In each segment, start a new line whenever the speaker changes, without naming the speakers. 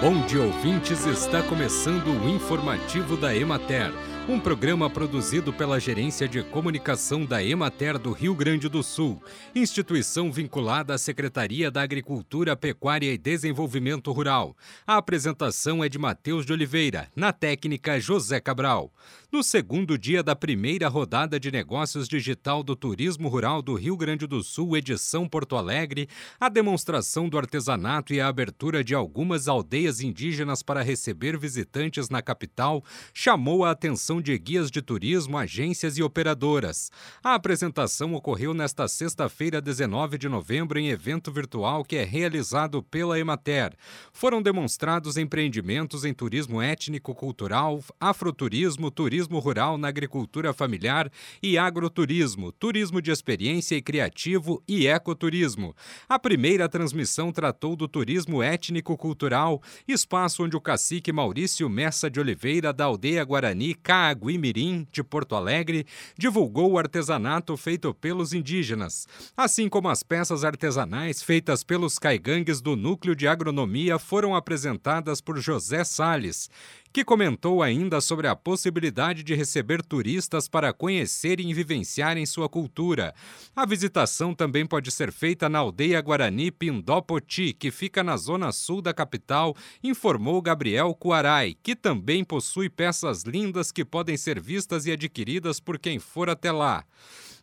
Bom dia, ouvintes. Está começando o informativo da Emater, um programa produzido pela Gerência de Comunicação da Emater do Rio Grande do Sul, instituição vinculada à Secretaria da Agricultura, Pecuária e Desenvolvimento Rural. A apresentação é de Matheus de Oliveira, na técnica José Cabral. No segundo dia da primeira rodada de negócios digital do Turismo Rural do Rio Grande do Sul, edição Porto Alegre, a demonstração do artesanato e a abertura de algumas aldeias indígenas para receber visitantes na capital chamou a atenção de guias de turismo, agências e operadoras. A apresentação ocorreu nesta sexta-feira, 19 de novembro, em evento virtual que é realizado pela Emater. Foram demonstrados empreendimentos em turismo étnico-cultural, afroturismo, turismo rural na agricultura familiar e agroturismo, turismo de experiência e criativo e ecoturismo. A primeira transmissão tratou do turismo étnico-cultural, espaço onde o cacique Maurício Messa de Oliveira, da aldeia Guarani Caaguimirim, de Porto Alegre, divulgou o artesanato feito pelos indígenas, assim como as peças artesanais feitas pelos caigangues do Núcleo de Agronomia foram apresentadas por José Sales, que comentou ainda sobre a possibilidade de receber turistas para conhecerem e vivenciarem sua cultura. A visitação também pode ser feita na aldeia Guarani Pindopoti, que fica na zona sul da capital, informou Gabriel Cuarai, que também possui peças lindas que podem ser vistas e adquiridas por quem for até lá.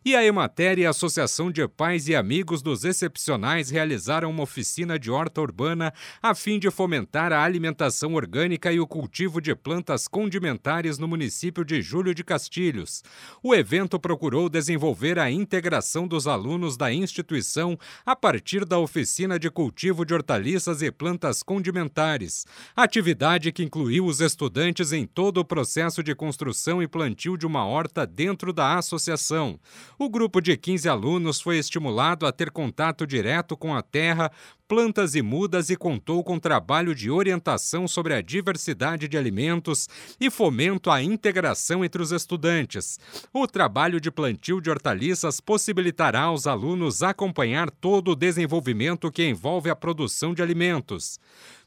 E a Emater e a Associação de Pais e Amigos dos Excepcionais realizaram uma oficina de horta urbana a fim de fomentar a alimentação orgânica e o cultivo de plantas condimentares no município de Júlio de Castilhos. O evento procurou desenvolver a integração dos alunos da instituição a partir da oficina de cultivo de hortaliças e plantas condimentares, atividade que incluiu os estudantes em todo o processo de construção e plantio de uma horta dentro da associação. O grupo de 15 alunos foi estimulado a ter contato direto com a terra, plantas e mudas e contou com trabalho de orientação sobre a diversidade de alimentos e fomento à integração entre os estudantes. O trabalho de plantio de hortaliças possibilitará aos alunos acompanhar todo o desenvolvimento que envolve a produção de alimentos.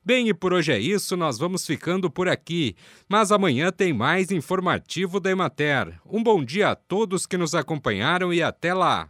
Bem, e por hoje é isso, nós vamos ficando por aqui. Mas amanhã tem mais informativo da Emater. Um bom dia a todos que nos acompanharam e até lá!